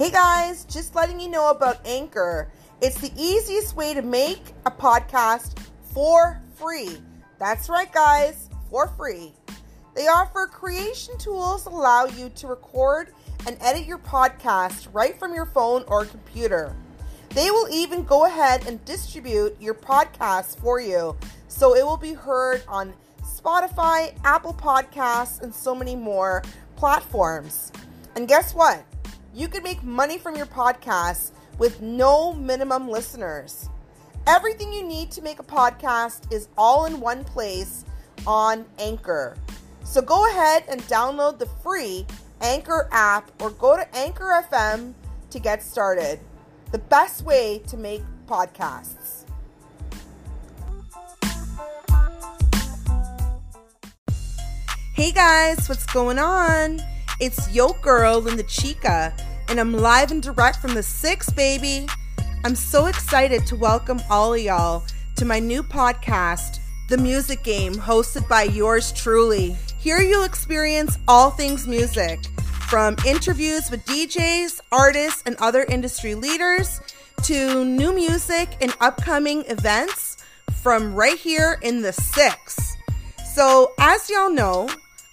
Hey guys, just letting you know about Anchor. It's the easiest way to make a podcast for free. That's right, guys, for free. They offer creation tools that allow you to record and edit your podcast right from your phone or computer. They will even go ahead and distribute your podcast for you so it will be heard on Spotify, Apple Podcasts, and so many more platforms. And guess what? You can make money from your podcast with no minimum listeners. Everything you need to make a podcast is all in one place on Anchor. So go ahead and download the free Anchor app or go to Anchor FM to get started. The best way to make podcasts. Hey guys, what's going on? It's Yo Girl Lyndachica, and I'm live and direct from the Six, baby. I'm so excited to welcome all of y'all to my new podcast, The Music Game, hosted by yours truly. Here you'll experience all things music, from interviews with DJs, artists, and other industry leaders to new music and upcoming events from right here in the Six. So, as y'all know,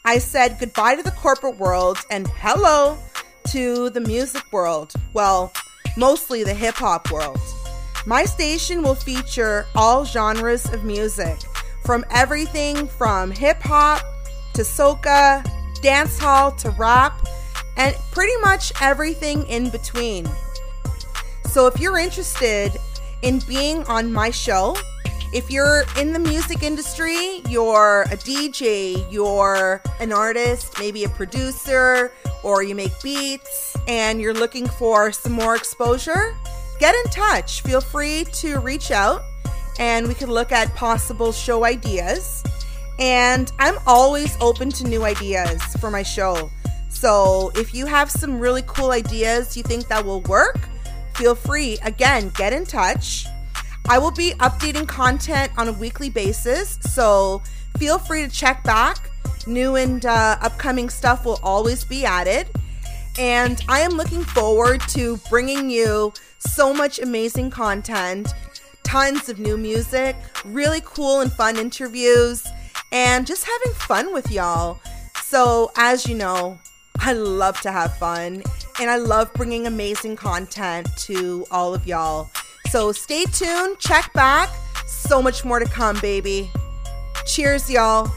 I said goodbye to the corporate world and hello to the music world. Well, mostly the hip hop world. My station will feature all genres of music, from everything from hip hop to soca, dancehall to rap, and pretty much everything in between. So if you're interested in being on my show, if you're in the music industry, you're a DJ, you're an artist, maybe a producer, or you make beats, and you're looking for some more exposure, get in touch. Feel free to reach out and we can look at possible show ideas. And I'm always open to new ideas for my show. So if you have some really cool ideas you think that will work, feel free. Again, get in touch. I will be updating content on a weekly basis, so feel free to check back. New and uh, upcoming stuff will always be added. And I am looking forward to bringing you so much amazing content, tons of new music, really cool and fun interviews, and just having fun with y'all. So, as you know, I love to have fun and I love bringing amazing content to all of y'all. So stay tuned, check back. So much more to come, baby. Cheers, y'all.